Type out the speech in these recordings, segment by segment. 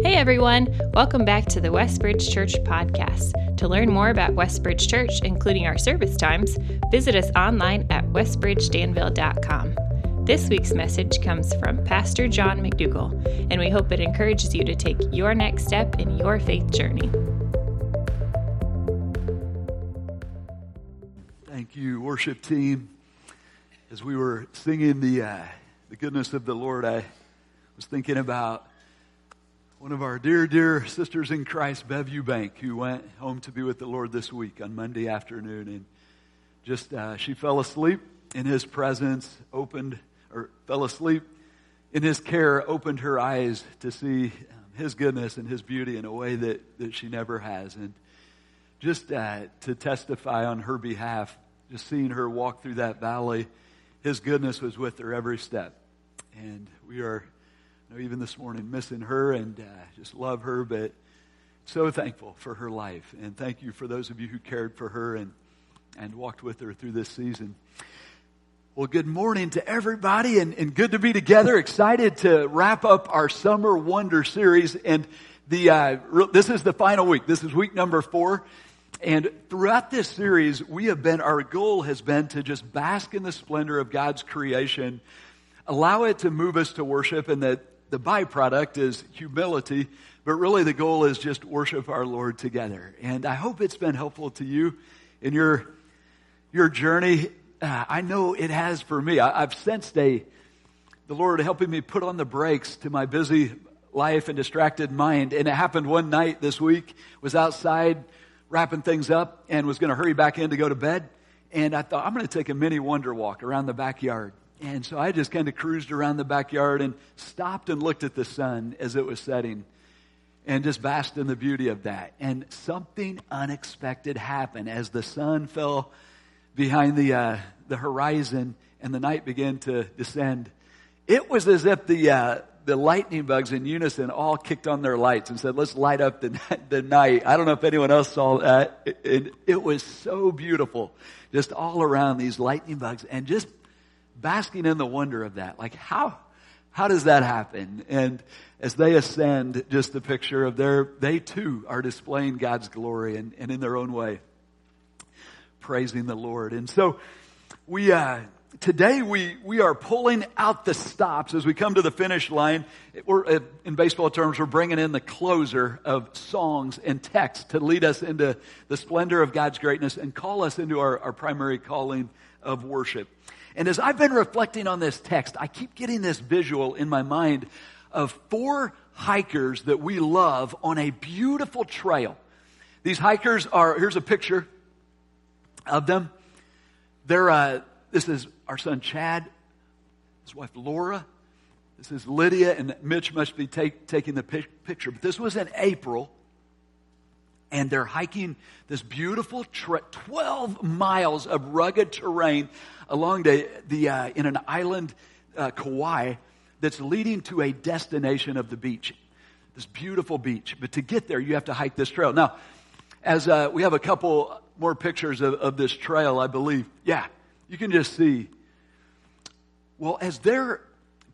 Hey everyone, welcome back to the Westbridge Church podcast. To learn more about Westbridge Church, including our service times, visit us online at westbridgedanville.com. This week's message comes from Pastor John McDougall, and we hope it encourages you to take your next step in your faith journey. Thank you, worship team. As we were singing the uh, the goodness of the Lord, I was thinking about one of our dear, dear sisters in Christ, Bev Eubank, who went home to be with the Lord this week on Monday afternoon. And just, uh, she fell asleep in his presence, opened, or fell asleep in his care, opened her eyes to see um, his goodness and his beauty in a way that, that she never has. And just uh, to testify on her behalf, just seeing her walk through that valley, his goodness was with her every step. And we are know, even this morning, missing her and uh, just love her, but so thankful for her life. And thank you for those of you who cared for her and, and walked with her through this season. Well, good morning to everybody and, and good to be together. Excited to wrap up our Summer Wonder series. And the, uh, this is the final week. This is week number four. And throughout this series, we have been, our goal has been to just bask in the splendor of God's creation, allow it to move us to worship, and that the byproduct is humility, but really the goal is just worship our Lord together. And I hope it's been helpful to you in your, your journey. Uh, I know it has for me. I, I've sensed a, the Lord helping me put on the brakes to my busy life and distracted mind. And it happened one night this week, was outside wrapping things up and was going to hurry back in to go to bed. And I thought, I'm going to take a mini wonder walk around the backyard. And so I just kind of cruised around the backyard and stopped and looked at the sun as it was setting and just basked in the beauty of that. And something unexpected happened as the sun fell behind the, uh, the horizon and the night began to descend. It was as if the, uh, the lightning bugs in unison all kicked on their lights and said, let's light up the, the night. I don't know if anyone else saw that. It, it, it was so beautiful. Just all around these lightning bugs and just basking in the wonder of that. Like how, how does that happen? And as they ascend, just the picture of their, they too are displaying God's glory and, and in their own way, praising the Lord. And so we, uh, today we, we are pulling out the stops as we come to the finish line. We're, uh, in baseball terms, we're bringing in the closer of songs and text to lead us into the splendor of God's greatness and call us into our, our primary calling of worship. And as I've been reflecting on this text, I keep getting this visual in my mind of four hikers that we love on a beautiful trail. These hikers are, here's a picture of them. They're, uh, this is our son Chad, his wife Laura. This is Lydia, and Mitch must be take, taking the picture. But this was in April, and they're hiking this beautiful 12 miles of rugged terrain along the, the uh, in an island, uh, Kauai, that's leading to a destination of the beach. This beautiful beach. But to get there, you have to hike this trail. Now, as uh, we have a couple more pictures of, of this trail, I believe. Yeah, you can just see. Well, as they're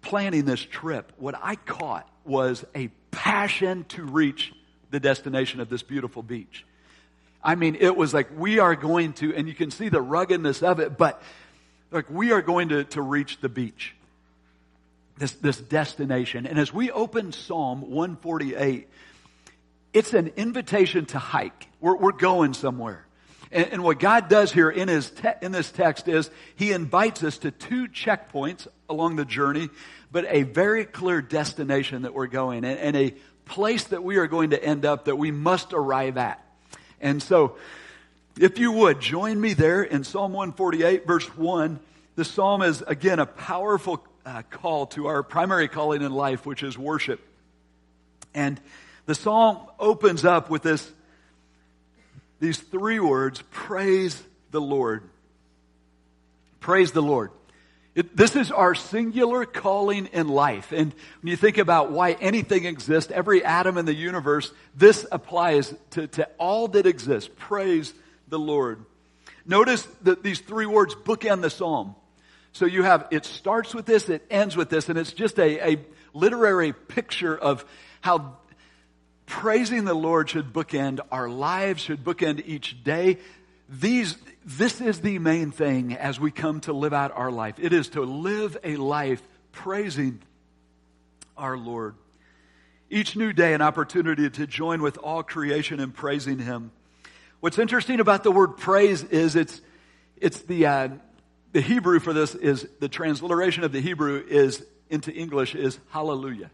planning this trip, what I caught was a passion to reach the destination of this beautiful beach. I mean, it was like we are going to, and you can see the ruggedness of it, but like we are going to, to reach the beach. This, this destination. And as we open Psalm 148, it's an invitation to hike. We're, we're going somewhere. And, and, what God does here in, his te- in this text is He invites us to two checkpoints along the journey, but a very clear destination that we're going and, and a place that we are going to end up that we must arrive at. And so, if you would, join me there in Psalm 148, verse 1. The psalm is, again, a powerful uh, call to our primary calling in life, which is worship. And the psalm opens up with this, these three words, praise the Lord. Praise the Lord. It, this is our singular calling in life. And when you think about why anything exists, every atom in the universe, this applies to, to all that exists. Praise the Lord. Notice that these three words bookend the psalm. So you have, it starts with this, it ends with this, and it's just a, a literary picture of how praising the Lord should bookend our lives, should bookend each day. These, this is the main thing as we come to live out our life. It is to live a life praising our Lord. Each new day, an opportunity to join with all creation in praising Him. What's interesting about the word praise is it's, it's the, uh, the Hebrew for this is, the transliteration of the Hebrew is, into English is hallelujah.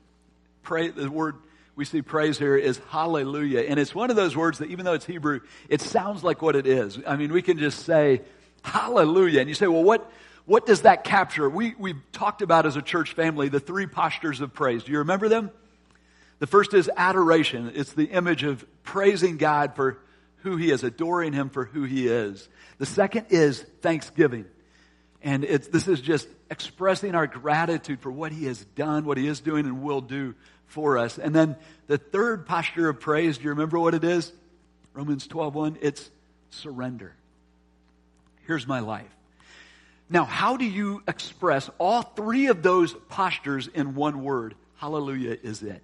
Pray, the word we see praise here is hallelujah. And it's one of those words that even though it's Hebrew, it sounds like what it is. I mean, we can just say hallelujah. And you say, well, what, what does that capture? We, we've talked about as a church family the three postures of praise. Do you remember them? The first is adoration. It's the image of praising God for who He is, adoring Him for who He is. The second is thanksgiving. And it's, this is just expressing our gratitude for what He has done, what He is doing, and will do for us. And then the third posture of praise, do you remember what it is? Romans 12:1, it's surrender. Here's my life. Now, how do you express all three of those postures in one word? Hallelujah is it.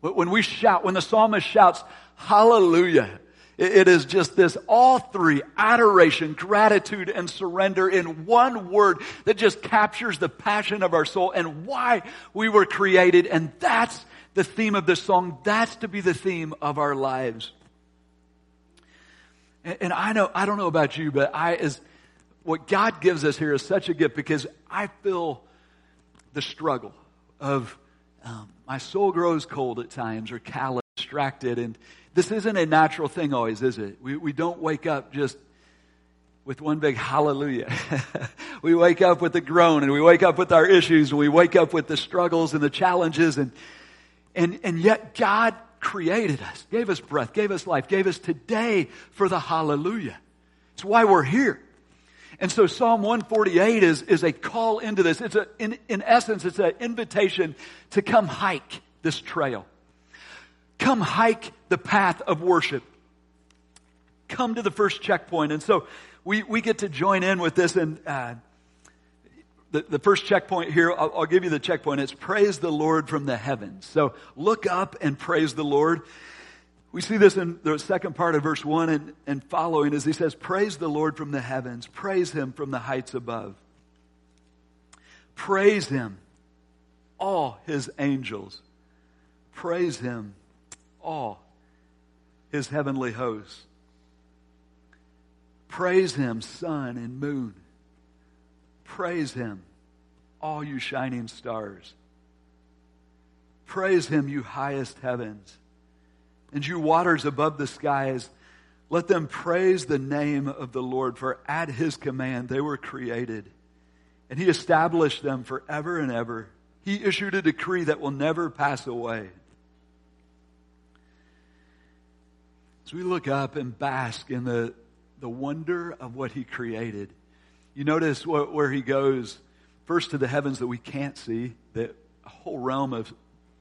When we shout, when the psalmist shouts, hallelujah, it is just this all three adoration, gratitude, and surrender in one word that just captures the passion of our soul and why we were created. And that's the theme of this song. That's to be the theme of our lives. And I know, I don't know about you, but I, as what God gives us here is such a gift because I feel the struggle of um, my soul grows cold at times or callous, distracted, and this isn't a natural thing always, is it? We, we don't wake up just with one big hallelujah. we wake up with a groan and we wake up with our issues and we wake up with the struggles and the challenges and, and, and yet God created us, gave us breath, gave us life, gave us today for the hallelujah. It's why we're here. And so Psalm 148 is, is a call into this. It's a, in, in essence, it's an invitation to come hike this trail. Come hike the path of worship. Come to the first checkpoint. And so we, we get to join in with this. And uh, the, the first checkpoint here, I'll, I'll give you the checkpoint. It's praise the Lord from the heavens. So look up and praise the Lord. We see this in the second part of verse 1 and, and following as he says, Praise the Lord from the heavens, praise him from the heights above. Praise him, all his angels. Praise him, all his heavenly hosts. Praise him, sun and moon. Praise him, all you shining stars. Praise him, you highest heavens. And you waters above the skies, let them praise the name of the Lord, for at his command they were created. And he established them forever and ever. He issued a decree that will never pass away. As we look up and bask in the, the wonder of what he created, you notice what, where he goes. First to the heavens that we can't see, the whole realm of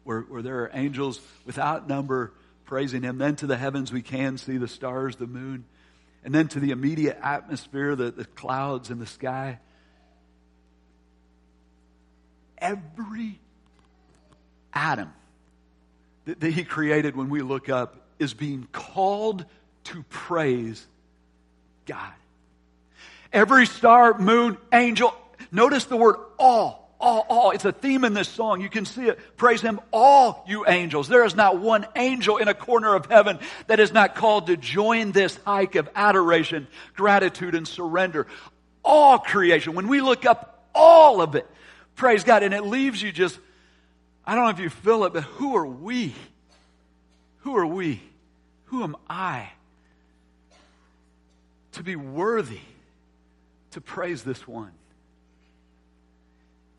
where, where there are angels without number praising him, then to the heavens we can see the stars, the moon, and then to the immediate atmosphere, the, the clouds and the sky. Every atom that, that he created when we look up is being called to praise God. Every star, moon, angel, notice the word all. All, all. It's a theme in this song. You can see it. Praise Him, all you angels. There is not one angel in a corner of heaven that is not called to join this hike of adoration, gratitude, and surrender. All creation. When we look up, all of it. Praise God. And it leaves you just, I don't know if you feel it, but who are we? Who are we? Who am I to be worthy to praise this one?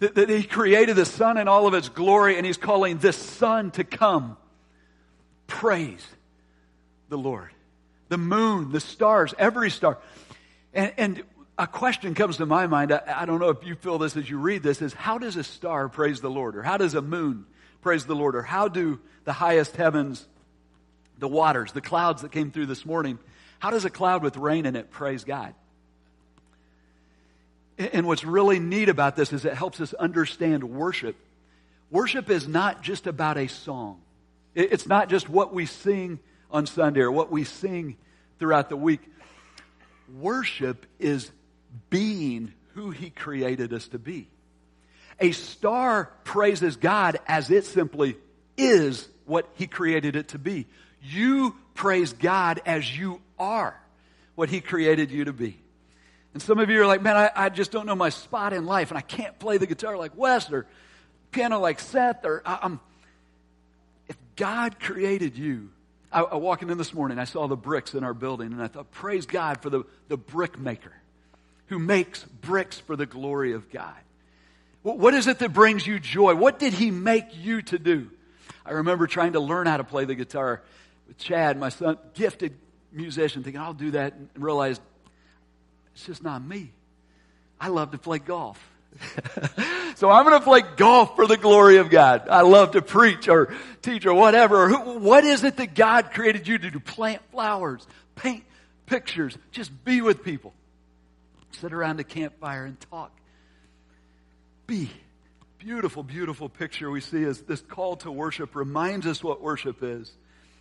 That, that he created the sun in all of its glory, and he's calling this sun to come. Praise the Lord. The moon, the stars, every star. And, and a question comes to my mind. I, I, don't know if you feel this as you read this is how does a star praise the Lord? Or how does a moon praise the Lord? Or how do the highest heavens the waters, the clouds that came through this morning. How does a cloud with rain in it praise God? And what's really neat about this is it helps us understand worship. Worship is not just about a song. It's not just what we sing on Sunday or what we sing throughout the week. Worship is being who He created us to be. A star praises God as it simply is what He created it to be. You praise God as you are what He created you to be. And some of you are like, man, I, I just don't know my spot in life and I can't play the guitar like Wes or piano like Seth or I'm. If God created you, I, I walking in this morning, I saw the bricks in our building and I thought, praise God for the, the brick maker who makes bricks for the glory of God. What is it that brings you joy? What did he make you to do? I remember trying to learn how to play the guitar with Chad, my son, gifted musician, thinking I'll do that and realized it's just not me. I love to play golf. so I'm going to play golf for the glory of God. I love to preach or teach or whatever. What is it that God created you to do? Plant flowers, paint pictures, just be with people sit around a campfire and talk. Be. Beautiful, beautiful picture we see as this call to worship reminds us what worship is.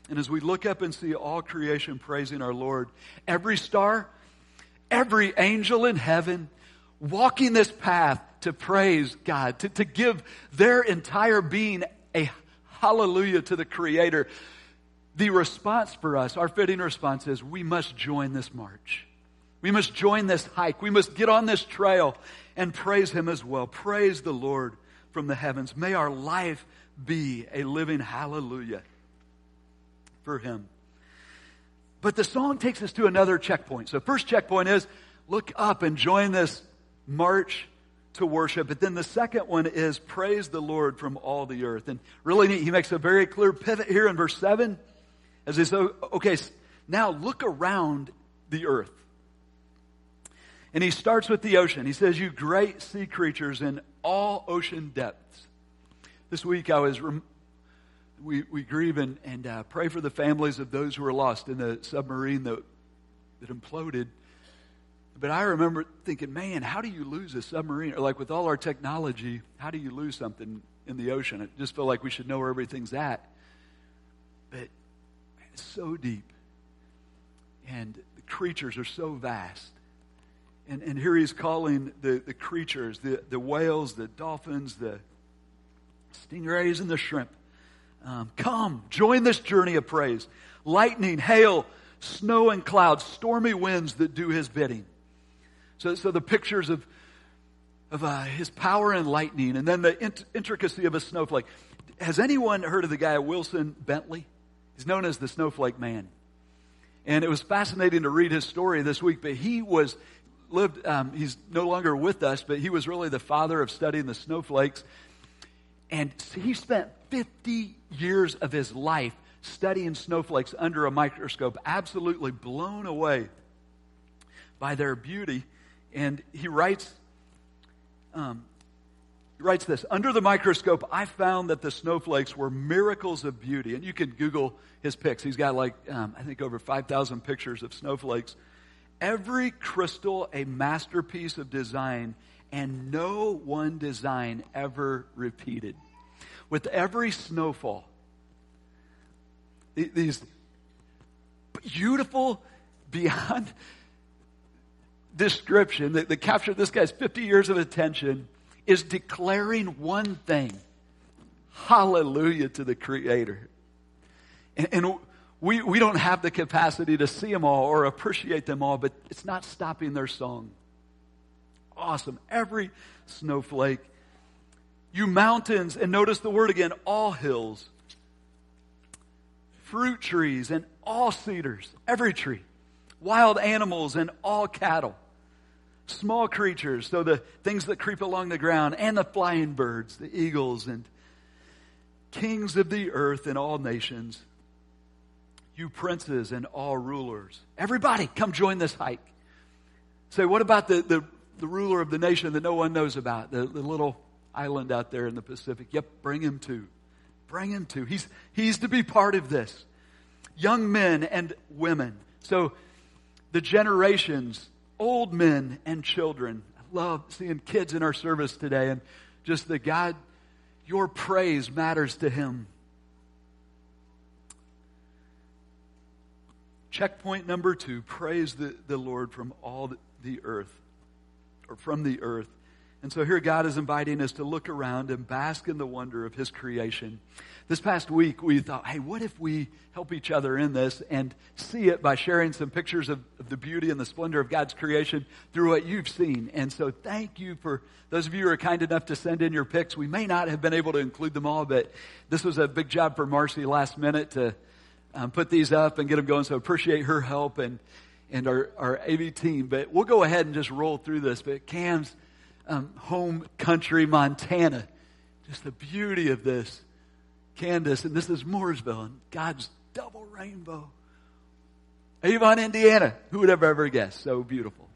And as we look up and see all creation praising our Lord, every star, every angel in heaven, walking this path to praise God, to, to give their entire being a hallelujah to the Creator. The response for us, our fitting response is we must join this march. We must join this hike. We must get on this trail and praise Him as well. Praise the Lord from the heavens. May our life be a living hallelujah for Him. But the song takes us to another checkpoint. So, first checkpoint is look up and join this march to worship. But then the second one is praise the Lord from all the earth. And really neat, he makes a very clear pivot here in verse 7 as he says, okay, now look around the earth. And he starts with the ocean. He says, You great sea creatures in all ocean depths. This week I was, rem- we, we grieve and, and uh, pray for the families of those who were lost in the submarine that, that imploded. But I remember thinking, man, how do you lose a submarine? Or like with all our technology, how do you lose something in the ocean? It just felt like we should know where everything's at. But man, it's so deep. And the creatures are so vast. And, and here he's calling the, the creatures, the, the whales, the dolphins, the stingrays, and the shrimp. Um, come, join this journey of praise. Lightning, hail, snow and clouds, stormy winds that do his bidding. So, so the pictures of, of uh, his power and lightning, and then the int- intricacy of a snowflake. Has anyone heard of the guy Wilson Bentley? He's known as the Snowflake Man. And it was fascinating to read his story this week, but he was lived, um, he's no longer with us, but he was really the father of studying the snowflakes. And he spent 50 years of his life studying snowflakes under a microscope, absolutely blown away by their beauty. And he writes, um, he writes this Under the microscope, I found that the snowflakes were miracles of beauty. And you can Google his pics. He's got like, um, I think, over 5,000 pictures of snowflakes every crystal a masterpiece of design, and no one design ever repeated. With every snowfall, these beautiful, beyond description that, that captured this guy's 50 years of attention is declaring one thing hallelujah to the Creator. And, and we, we don't have the capacity to see them all or appreciate them all, but it's not stopping their song. Awesome. Every snowflake. You mountains, and notice the word again, all hills. Fruit trees and all cedars, every tree. Wild animals and all cattle. Small creatures, so the things that creep along the ground, and the flying birds, the eagles, and kings of the earth and all nations you princes and all rulers. Everybody, come join this hike. Say, what about the, the, the ruler of the nation that no one knows about, the, the little island out there in the Pacific? Yep, bring him too. Bring him too. He's, he's to be part of this. Young men and women. So the generations, old men and children. I love seeing kids in our service today and just the God, your praise matters to him. Checkpoint number two praise the, the Lord from all the earth, or from the earth. And so here God is inviting us to look around and bask in the wonder of His creation. This past week we thought, hey, what if we help each other in this and see it by sharing some pictures of, of, the beauty and the splendor of God's creation through what you've seen. And so thank you for those of you who are kind enough to send in your pics. We may not have been able to include them all, but this was a big job for Marcy last minute to um, put these up and get them going. So appreciate her help and, and our, our AV team. But we'll go ahead and just roll through this. But Cam's um, home country, Montana. Just the beauty of this. Candace, and this is Mooresville, and God's double rainbow. Avon, Indiana. Who would have ever guessed? So beautiful.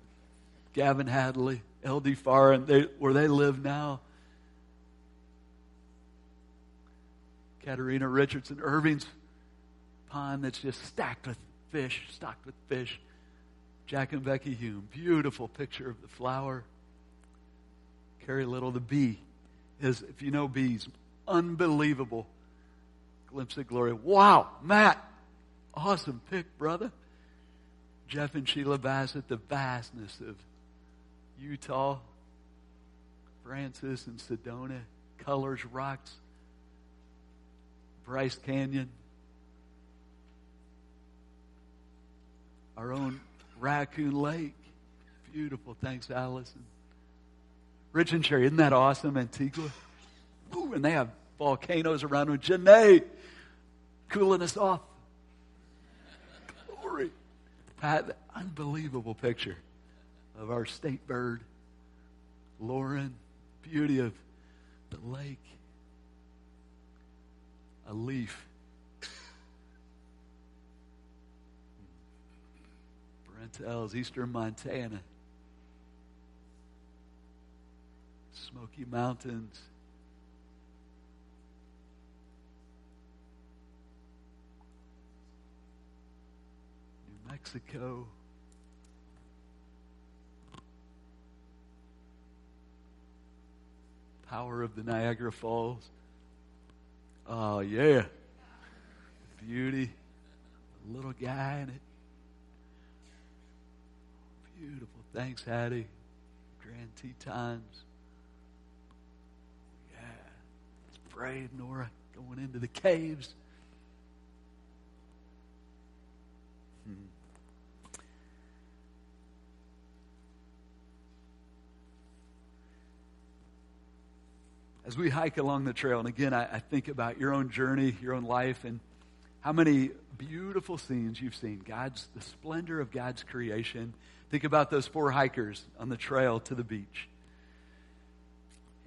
Gavin Hadley, LD Farr, and they, where they live now. Katerina Richardson, Irving's pond that's just stacked with fish, stocked with fish. Jack and Becky Hume, beautiful picture of the flower. Carrie Little, the bee is, if you know bees, unbelievable glimpse of glory. Wow, Matt, awesome pic, brother. Jeff and Sheila Bassett, the vastness of Utah, Francis and Sedona, colors, rocks, Bryce Canyon, our own Raccoon Lake. Beautiful. Thanks, Allison. Rich and Cherry, isn't that awesome? Antigua. Ooh, and they have volcanoes around them. Janae, cooling us off. Glory. Pat, unbelievable picture of our state bird. Lauren, beauty of the lake. A leaf. Brent Eastern Montana. Smoky Mountains. New Mexico. Power of the Niagara Falls. Oh, yeah. Beauty. Little guy in it. Beautiful. Thanks, Hattie. Grand Tetons. brave, Nora, going into the caves. Hmm. As we hike along the trail, and again, I, I think about your own journey, your own life, and how many beautiful scenes you've seen. God's, the splendor of God's creation. Think about those four hikers on the trail to the beach.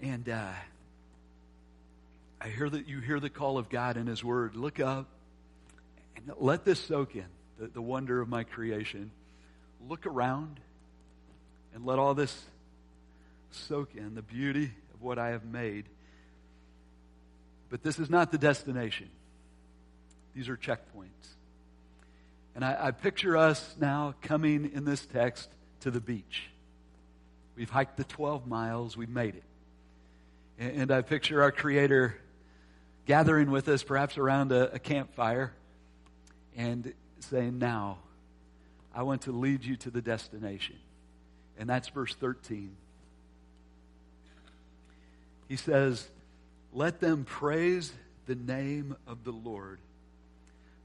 And uh, I hear that you hear the call of God in His Word. Look up and let this soak in the, the wonder of my creation. Look around and let all this soak in the beauty of what I have made. But this is not the destination, these are checkpoints. And I, I picture us now coming in this text to the beach. We've hiked the 12 miles, we've made it. And, and I picture our Creator gathering with us, perhaps around a, a campfire, and saying, Now, I want to lead you to the destination. And that's verse 13. He says, Let them praise the name of the Lord,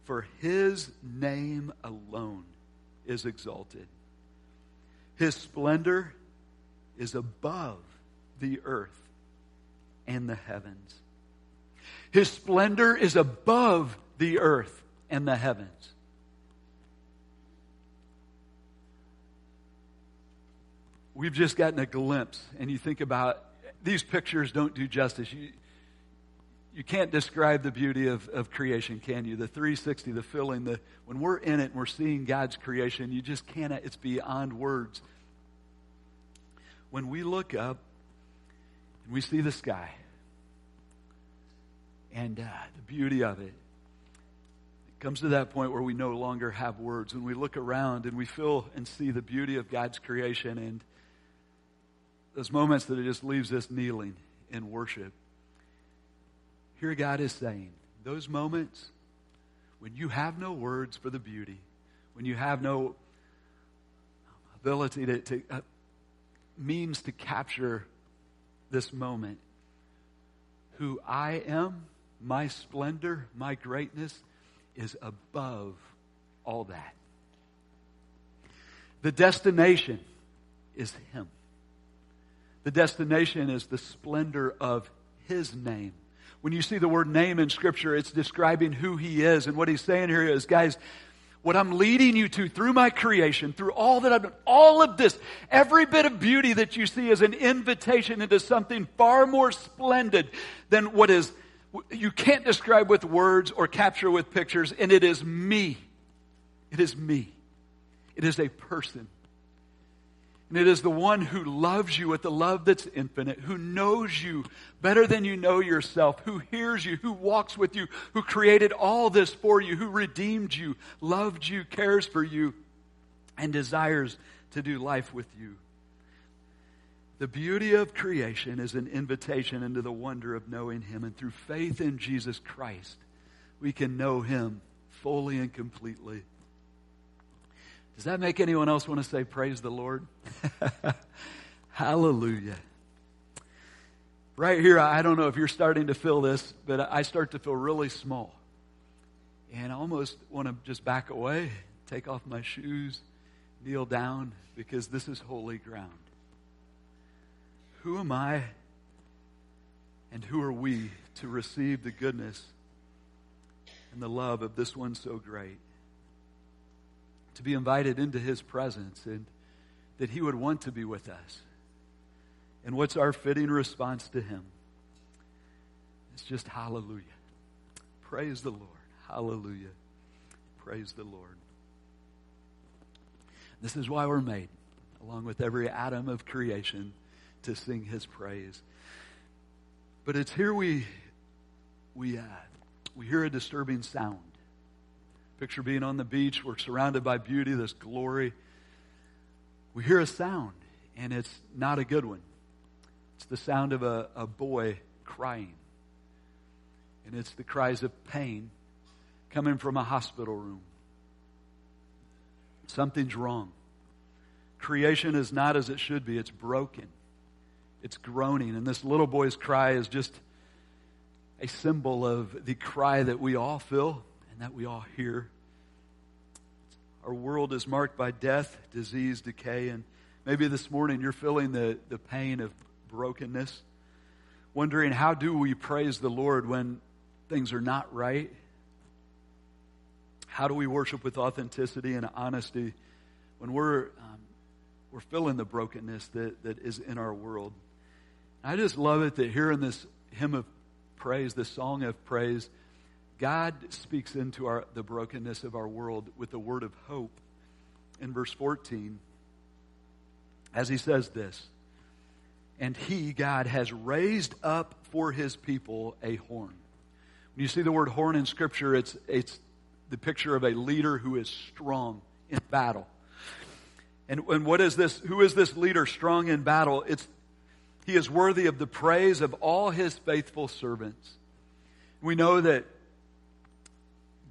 for his name alone is exalted. His splendor is above the earth and the heavens. His splendor is above the earth and the heavens. We've just gotten a glimpse, and you think about these pictures don't do justice. You, you can't describe the beauty of, of creation, can you? The 360, the filling, the when we're in it and we're seeing God's creation, you just cannot, it's beyond words. When we look up and we see the sky, and uh, the beauty of it. It comes to that point where we no longer have words. When we look around and we feel and see the beauty of God's creation and those moments that it just leaves us kneeling in worship. Here God is saying, those moments when you have no words for the beauty, when you have no ability to, to uh, means to capture this moment. Who I am, my splendor, my greatness is above all that. The destination is Him. The destination is the splendor of His name. When you see the word name in Scripture, it's describing who He is. And what He's saying here is, guys, what I'm leading you to through my creation, through all that I've done, all of this, every bit of beauty that you see is an invitation into something far more splendid than what is, you can't describe with words or capture with pictures, and it is me. It is me. It is a person. And it is the one who loves you with the love that's infinite, who knows you better than you know yourself, who hears you, who walks with you, who created all this for you, who redeemed you, loved you, cares for you, and desires to do life with you. The beauty of creation is an invitation into the wonder of knowing Him. And through faith in Jesus Christ, we can know Him fully and completely. Does that make anyone else want to say, Praise the Lord? Hallelujah. Right here, I don't know if you're starting to feel this, but I start to feel really small. And I almost want to just back away, take off my shoes, kneel down, because this is holy ground. Who am I and who are we to receive the goodness and the love of this one so great? To be invited into his presence and that he would want to be with us. And what's our fitting response to him? It's just hallelujah. Praise the Lord. Hallelujah. Praise the Lord. This is why we're made, along with every atom of creation, to sing his praise. But it's here we we uh, we hear a disturbing sound. Picture being on the beach. We're surrounded by beauty, this glory. We hear a sound, and it's not a good one. It's the sound of a, a boy crying. And it's the cries of pain coming from a hospital room. Something's wrong. Creation is not as it should be, it's broken. It's groaning. And this little boy's cry is just a symbol of the cry that we all feel that we all hear. Our world is marked by death, disease, decay, and maybe this morning you're feeling the, the pain of brokenness, wondering how do we praise the Lord when things are not right? How do we worship with authenticity and honesty when we're, um, we're feeling the brokenness that, that is in our world? I just love it that here in this hymn of praise, this song of praise, God speaks into our, the brokenness of our world with a word of hope in verse 14 as he says this and he god has raised up for his people a horn. When you see the word horn in scripture it's it's the picture of a leader who is strong in battle. And, and what is this who is this leader strong in battle? It's he is worthy of the praise of all his faithful servants. We know that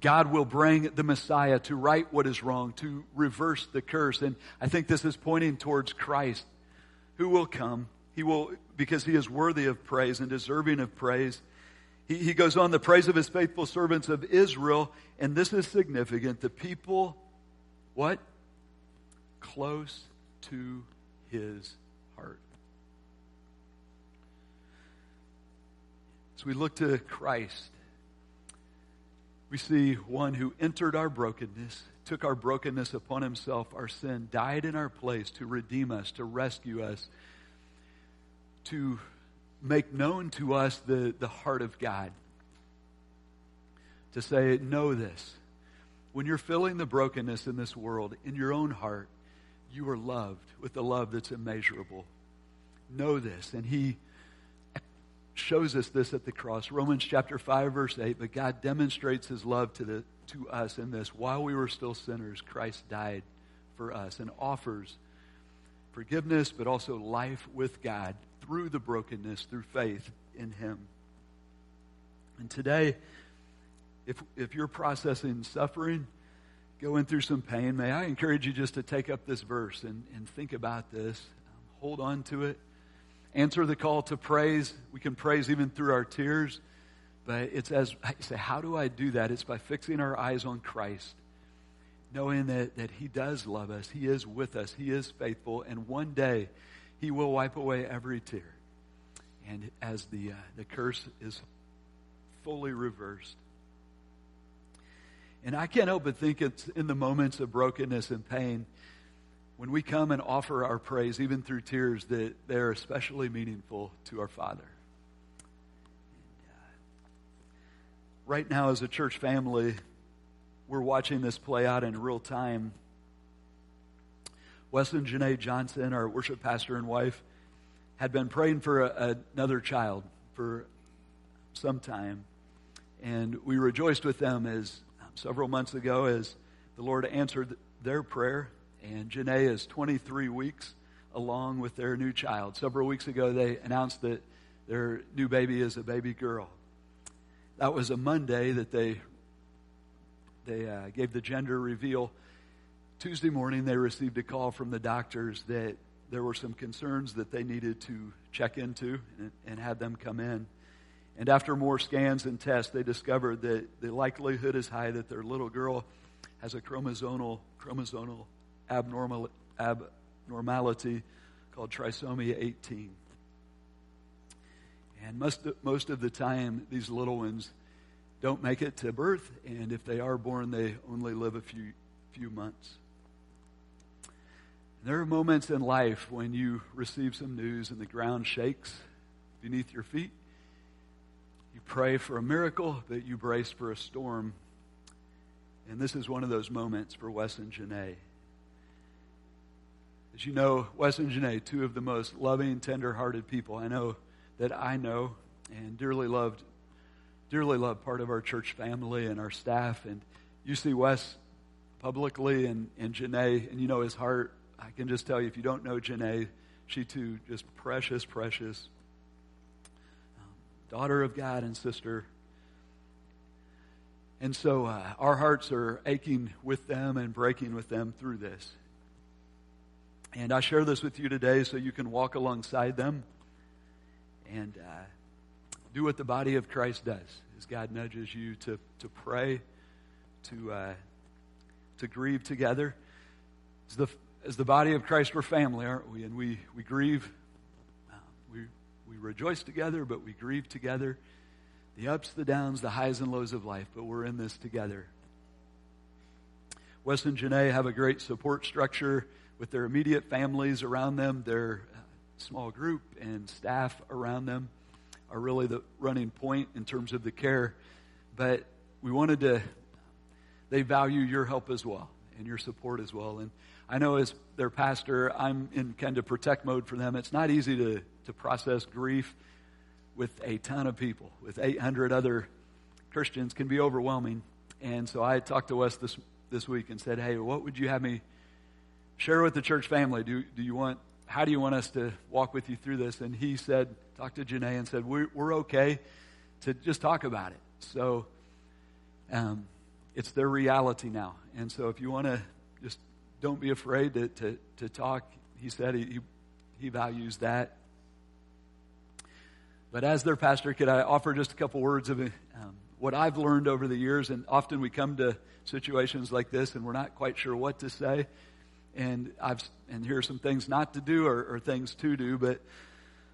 God will bring the Messiah to right what is wrong, to reverse the curse. And I think this is pointing towards Christ, who will come. He will, because he is worthy of praise and deserving of praise. He, he goes on, the praise of his faithful servants of Israel. And this is significant. The people, what? Close to his heart. As we look to Christ, we see one who entered our brokenness, took our brokenness upon himself, our sin, died in our place to redeem us, to rescue us, to make known to us the, the heart of God. To say, know this. When you're feeling the brokenness in this world, in your own heart, you are loved with a love that's immeasurable. Know this. And he shows us this at the cross. Romans chapter 5 verse 8, but God demonstrates his love to the to us in this while we were still sinners, Christ died for us and offers forgiveness but also life with God through the brokenness through faith in him. And today if if you're processing suffering, going through some pain, may I encourage you just to take up this verse and, and think about this. Um, hold on to it. Answer the call to praise. We can praise even through our tears. But it's as I say, how do I do that? It's by fixing our eyes on Christ, knowing that, that He does love us, He is with us, He is faithful, and one day He will wipe away every tear. And as the, uh, the curse is fully reversed. And I can't help but think it's in the moments of brokenness and pain when we come and offer our praise, even through tears, that they're especially meaningful to our Father. right now as a church family, we're watching this play out in real time. Wes and Janae Johnson, our worship pastor and wife, had been praying for a, another child for some time. And we rejoiced with them as um, several months ago as the Lord answered their prayer. And Janae is 23 weeks along with their new child. Several weeks ago, they announced that their new baby is a baby girl. That was a Monday that they they uh, gave the gender reveal. Tuesday morning, they received a call from the doctors that there were some concerns that they needed to check into and, and had them come in. And after more scans and tests, they discovered that the likelihood is high that their little girl has a chromosomal chromosomal abnormal, abnormality called trisomy 18. And most, most of the time, these little ones don't make it to birth, and if they are born, they only live a few, few months. There are moments in life when you receive some news and the ground shakes beneath your feet. You pray for a miracle, but you brace for a storm. And this is one of those moments for Wes and Janae. As you know, Wes and Janae, two of the most loving, tender hearted people I know that I know and dearly loved, dearly loved part of our church family and our staff. And you see Wes publicly and, and Janae, and you know his heart. I can just tell you, if you don't know Janae, she too, just precious, precious um, daughter of God and sister. And so uh, our hearts are aching with them and breaking with them through this. And I share this with you today so you can walk alongside them and uh, do what the body of Christ does. As God nudges you to, to pray, to, uh, to grieve together. As the, as the body of Christ, we're family, aren't we? And we, we grieve. Uh, we, we rejoice together, but we grieve together. The ups, the downs, the highs and lows of life, but we're in this together. Wes and Janae have a great support structure with their immediate families around them, their small group and staff around them are really the running point in terms of the care. But we wanted to, they value your help as well and your support as well. And I know as their pastor, I'm in kind of protect mode for them. It's not easy to, to process grief with a ton of people, with 800 other Christians can be overwhelming. And so I talked to Wes this, this week and said, hey, what would you have me share with the church family? Do, do you want how do you want us to walk with you through this? And he said, talked to Janae and said, we're, we're okay to just talk about it. So um, it's their reality now. And so if you want to just don't be afraid to, to, to talk, he said he, he values that. But as their pastor, could I offer just a couple words of um, what I've learned over the years? And often we come to situations like this and we're not quite sure what to say and I've and here are some things not to do or, or things to do. But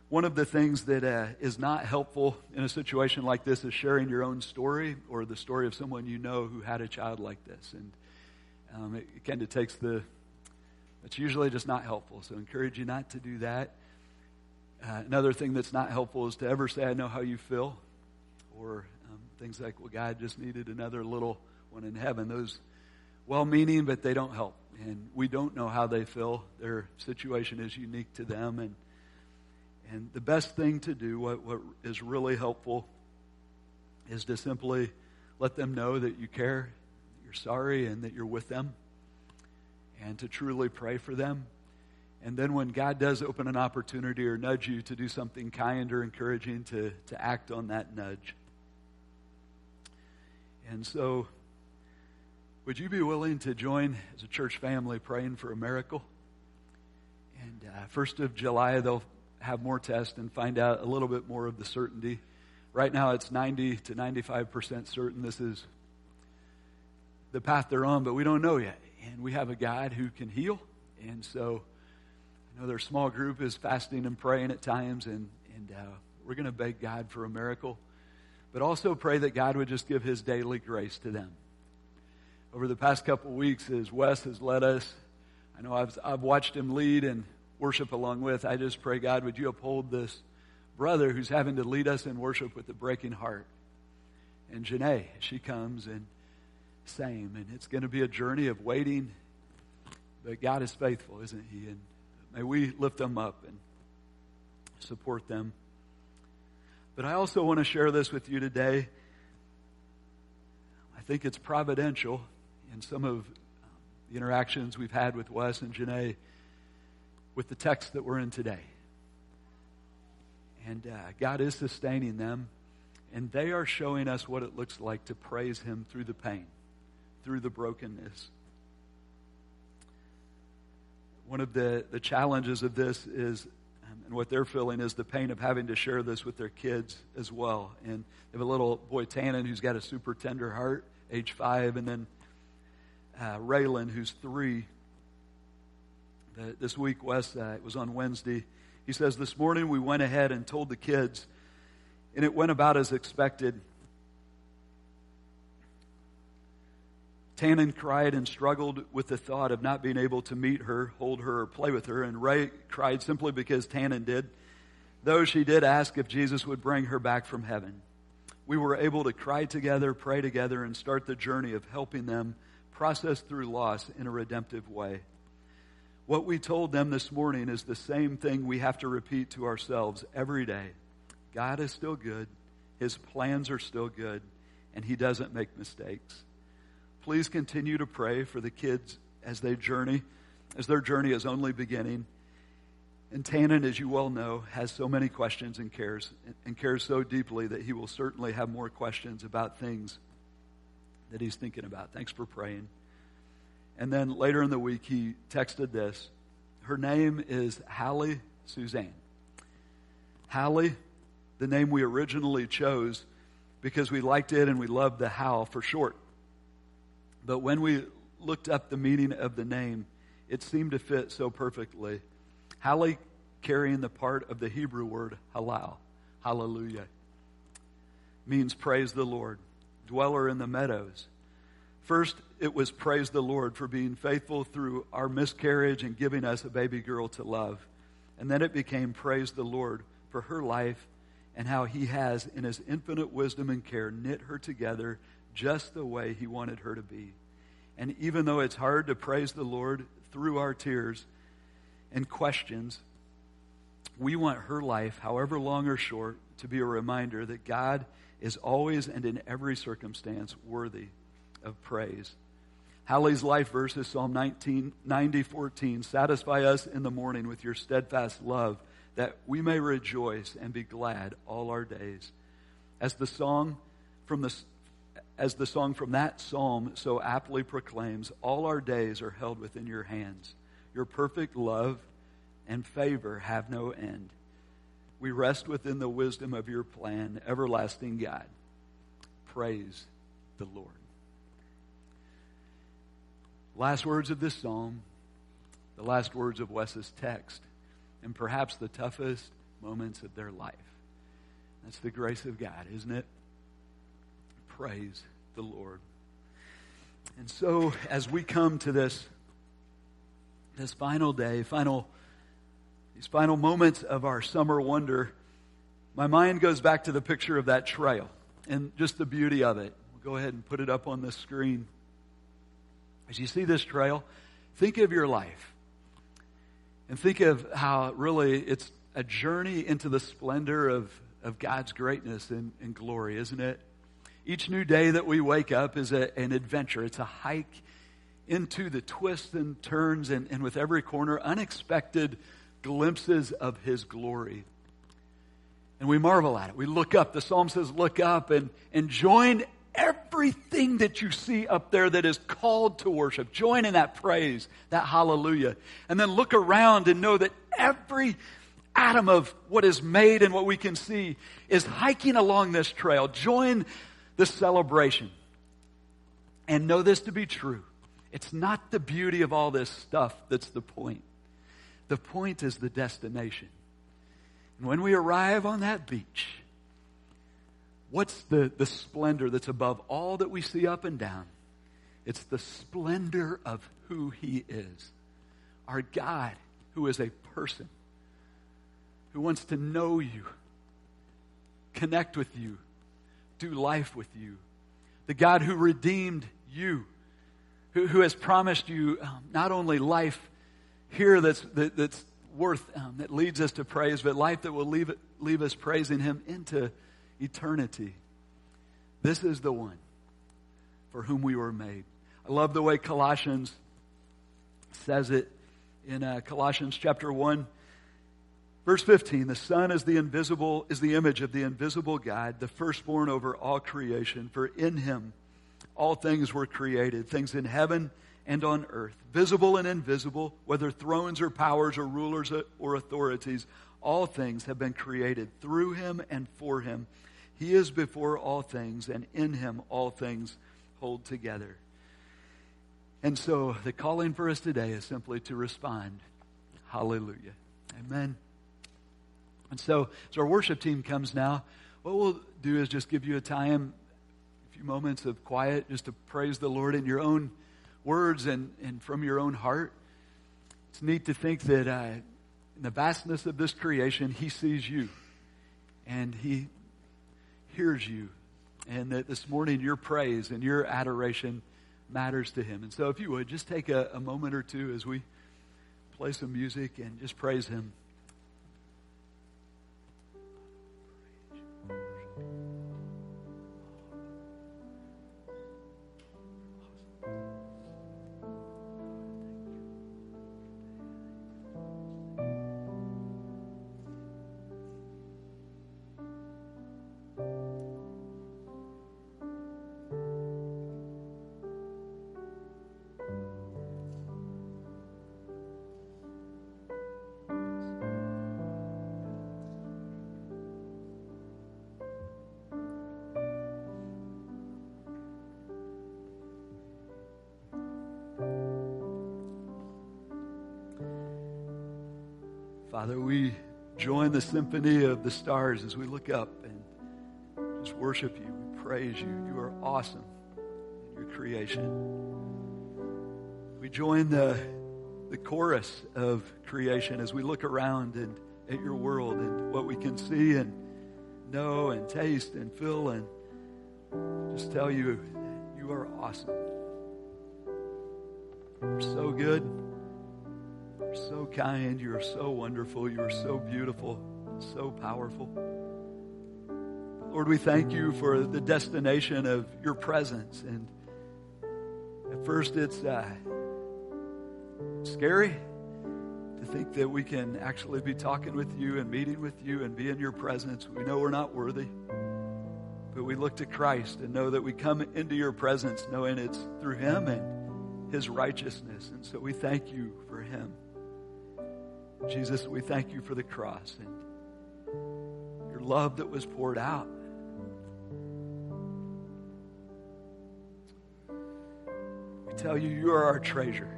one of the things that uh, is not helpful in a situation like this is sharing your own story or the story of someone you know who had a child like this, and um, it, it kind of takes the. It's usually just not helpful. So I encourage you not to do that. Uh, another thing that's not helpful is to ever say, "I know how you feel," or um, things like, "Well, God just needed another little one in heaven." Those well-meaning, but they don't help and we don't know how they feel. Their situation is unique to them, and and the best thing to do, what what is really helpful, is to simply let them know that you care, you're sorry, and that you're with them, and to truly pray for them. And then when God does open an opportunity or nudge you to do something kind or encouraging, to, to act on that nudge. And so would you be willing to join as a church family praying for a miracle? And uh, 1st of July, they'll have more tests and find out a little bit more of the certainty. Right now, it's 90 to 95% certain this is the path they're on, but we don't know yet. And we have a God who can heal. And so I know their small group is fasting and praying at times, and, and uh, we're going to beg God for a miracle, but also pray that God would just give his daily grace to them. Over the past couple of weeks, as Wes has led us, I know I've, I've watched him lead and worship along with. I just pray, God, would you uphold this brother who's having to lead us in worship with a breaking heart? And Janae, she comes and same. And it's going to be a journey of waiting. But God is faithful, isn't He? And may we lift them up and support them. But I also want to share this with you today. I think it's providential in some of the interactions we've had with Wes and Janae with the text that we're in today. And uh, God is sustaining them, and they are showing us what it looks like to praise Him through the pain, through the brokenness. One of the, the challenges of this is, um, and what they're feeling is the pain of having to share this with their kids as well. And they have a little boy, Tannen, who's got a super tender heart, age five, and then uh, Raylan, who's three. This week, Wes, uh, it was on Wednesday. He says, This morning we went ahead and told the kids, and it went about as expected. Tannen cried and struggled with the thought of not being able to meet her, hold her, or play with her. And Ray cried simply because Tannen did, though she did ask if Jesus would bring her back from heaven. We were able to cry together, pray together, and start the journey of helping them process through loss in a redemptive way. What we told them this morning is the same thing we have to repeat to ourselves every day. God is still good, His plans are still good, and He doesn't make mistakes. Please continue to pray for the kids as they journey, as their journey is only beginning. And Tannen, as you well know, has so many questions and cares, and cares so deeply that he will certainly have more questions about things that he's thinking about. Thanks for praying. And then later in the week, he texted this. Her name is Hallie Suzanne. Hallie, the name we originally chose because we liked it and we loved the Hal for short. But when we looked up the meaning of the name, it seemed to fit so perfectly. Hallie carrying the part of the Hebrew word halal, hallelujah, means praise the Lord, dweller in the meadows. First, it was praise the Lord for being faithful through our miscarriage and giving us a baby girl to love. And then it became praise the Lord for her life and how he has, in his infinite wisdom and care, knit her together just the way He wanted her to be. And even though it's hard to praise the Lord through our tears and questions, we want her life, however long or short, to be a reminder that God is always and in every circumstance worthy of praise. Hallie's life verse is Psalm 19, 90, 14. Satisfy us in the morning with your steadfast love, that we may rejoice and be glad all our days. As the song from the as the song from that psalm so aptly proclaims, all our days are held within your hands. Your perfect love and favor have no end. We rest within the wisdom of your plan, everlasting God. Praise the Lord. Last words of this psalm, the last words of Wes's text, and perhaps the toughest moments of their life. That's the grace of God, isn't it? Praise the Lord. And so, as we come to this, this final day, final, these final moments of our summer wonder, my mind goes back to the picture of that trail and just the beauty of it. We'll go ahead and put it up on the screen. As you see this trail, think of your life and think of how really it's a journey into the splendor of, of God's greatness and, and glory, isn't it? Each new day that we wake up is a, an adventure. It's a hike into the twists and turns and, and with every corner, unexpected glimpses of His glory. And we marvel at it. We look up. The psalm says, look up and, and join everything that you see up there that is called to worship. Join in that praise, that hallelujah. And then look around and know that every atom of what is made and what we can see is hiking along this trail. Join the celebration. And know this to be true. It's not the beauty of all this stuff that's the point. The point is the destination. And when we arrive on that beach, what's the, the splendor that's above all that we see up and down? It's the splendor of who He is. Our God, who is a person, who wants to know you, connect with you, do life with you. The God who redeemed you who, who has promised you um, not only life here that's, that, that's worth, um, that leads us to praise, but life that will leave, leave us praising Him into eternity. This is the one for whom we were made. I love the way Colossians says it in uh, Colossians chapter 1 verse 15 the son is the invisible is the image of the invisible god the firstborn over all creation for in him all things were created, things in heaven and on earth, visible and invisible, whether thrones or powers or rulers or authorities, all things have been created through him and for him. He is before all things, and in him all things hold together. And so the calling for us today is simply to respond. Hallelujah. Amen. And so as our worship team comes now, what we'll do is just give you a time a few moments of quiet just to praise the Lord in your own words and, and from your own heart. It's neat to think that uh, in the vastness of this creation, He sees you and He hears you. And that this morning your praise and your adoration matters to Him. And so, if you would, just take a, a moment or two as we play some music and just praise Him. Father, we join the symphony of the stars as we look up and just worship you. We praise you. You are awesome in your creation. We join the, the chorus of creation as we look around and at your world and what we can see and know and taste and feel and just tell you you are awesome. You're so good kind. You are so wonderful. You are so beautiful, so powerful. Lord, we thank you for the destination of your presence. And at first, it's uh, scary to think that we can actually be talking with you and meeting with you and be in your presence. We know we're not worthy. But we look to Christ and know that we come into your presence knowing it's through him and his righteousness. And so we thank you for him. Jesus, we thank you for the cross and your love that was poured out. We tell you, you are our treasure.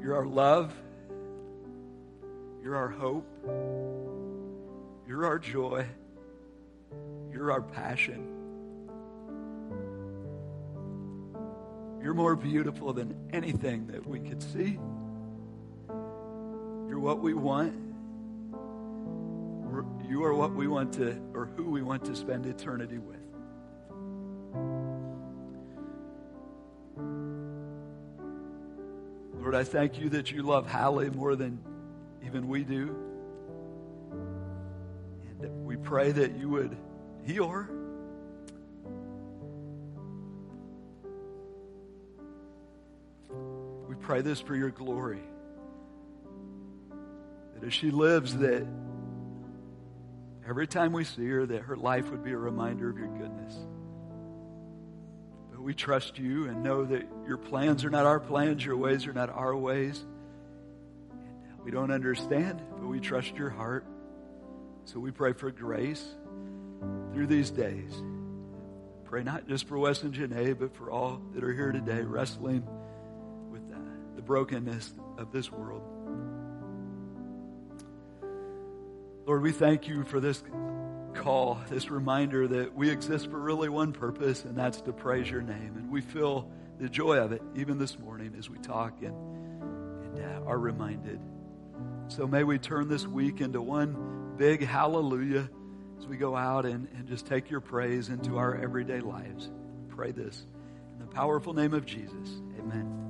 You're our love. You're our hope. You're our joy. You're our passion. You're more beautiful than anything that we could see. You're what we want. You are what we want to, or who we want to spend eternity with. Lord, I thank you that you love Hallie more than even we do. And we pray that you would heal her. Pray this for your glory. That as she lives, that every time we see her, that her life would be a reminder of your goodness. But we trust you and know that your plans are not our plans, your ways are not our ways. And we don't understand, but we trust your heart. So we pray for grace through these days. Pray not just for Wes and Janae, but for all that are here today wrestling brokenness of this world. Lord, we thank you for this call, this reminder that we exist for really one purpose, and that's to praise your name. And we feel the joy of it even this morning as we talk and, and uh, are reminded. So may we turn this week into one big hallelujah as we go out and, and just take your praise into our everyday lives. Pray this in the powerful name of Jesus. Amen.